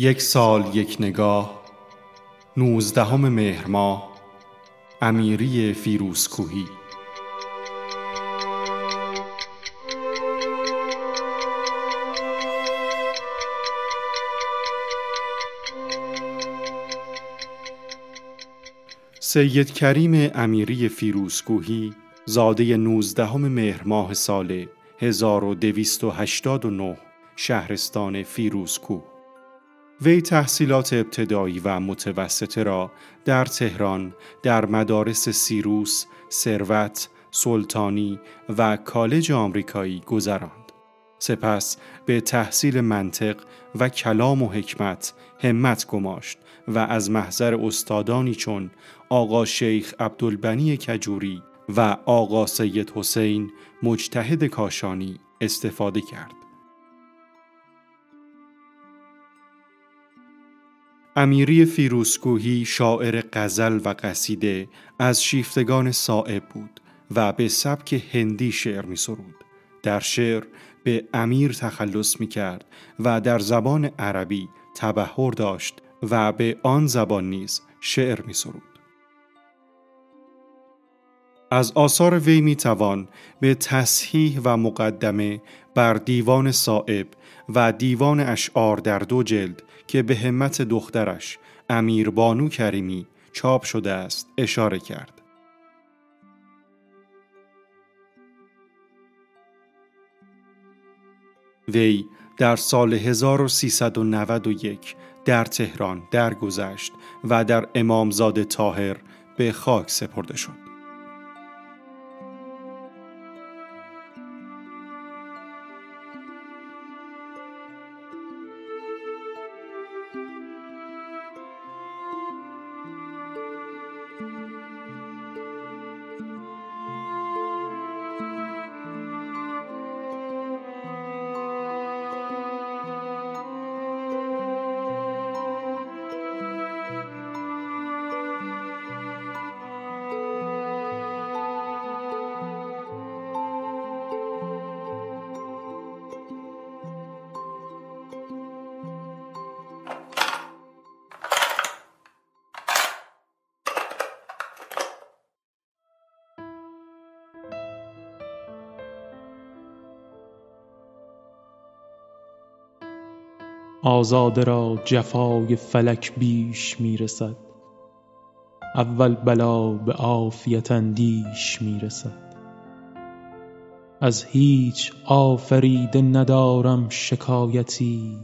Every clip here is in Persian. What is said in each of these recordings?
یک سال یک نگاه نوزدهم مهر ماه امیری فیروزکوهی سید کریم امیری فیروزکوهی زاده نوزدهم مهر ماه سال 1289 شهرستان فیروزکوه وی تحصیلات ابتدایی و متوسطه را در تهران در مدارس سیروس، ثروت، سلطانی و کالج آمریکایی گذراند. سپس به تحصیل منطق و کلام و حکمت همت گماشت و از محضر استادانی چون آقا شیخ عبدالبنی کجوری و آقا سید حسین مجتهد کاشانی استفاده کرد. امیری فیروسکوهی شاعر غزل و قصیده از شیفتگان صائب بود و به سبک هندی شعر می سرود. در شعر به امیر تخلص می کرد و در زبان عربی تبهر داشت و به آن زبان نیز شعر می سرود. از آثار وی می توان به تصحیح و مقدمه بر دیوان صائب و دیوان اشعار در دو جلد که به همت دخترش امیر بانو کریمی چاپ شده است اشاره کرد. وی در سال 1391 در تهران درگذشت و در امامزاده تاهر به خاک سپرده شد. آزاده را جفای فلک بیش می رسد اول بلا به عافیت اندیش می رسد از هیچ آفریده ندارم شکایتی.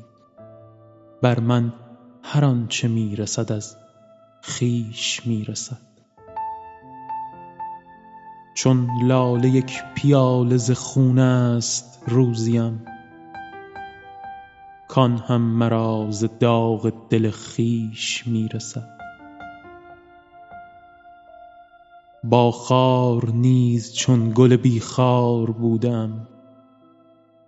بر من هر آنچه می رسد از خویش می رسد چون لاله یک پیاله ز خون است روزیم کان هم مرا ز داغ دل خویش می رسد با خار نیز چون گل بی خار بودم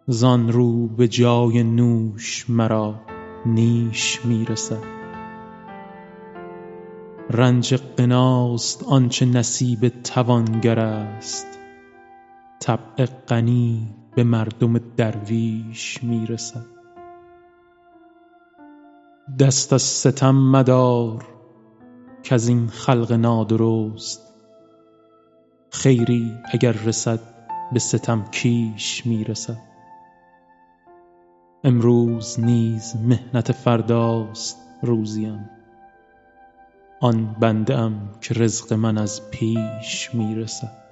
زان رو به جای نوش مرا نیش می رسد رنج غناست آنچه نصیب توانگر است. طبع غنی به مردم درویش می رسد دست از ستم مدار کز این خلق نادرست. خیری اگر رسد به ستم کیش می رسد امروز نیز محنت فرداست روزیم. آن بنده ام که رزق من از پیش می رسد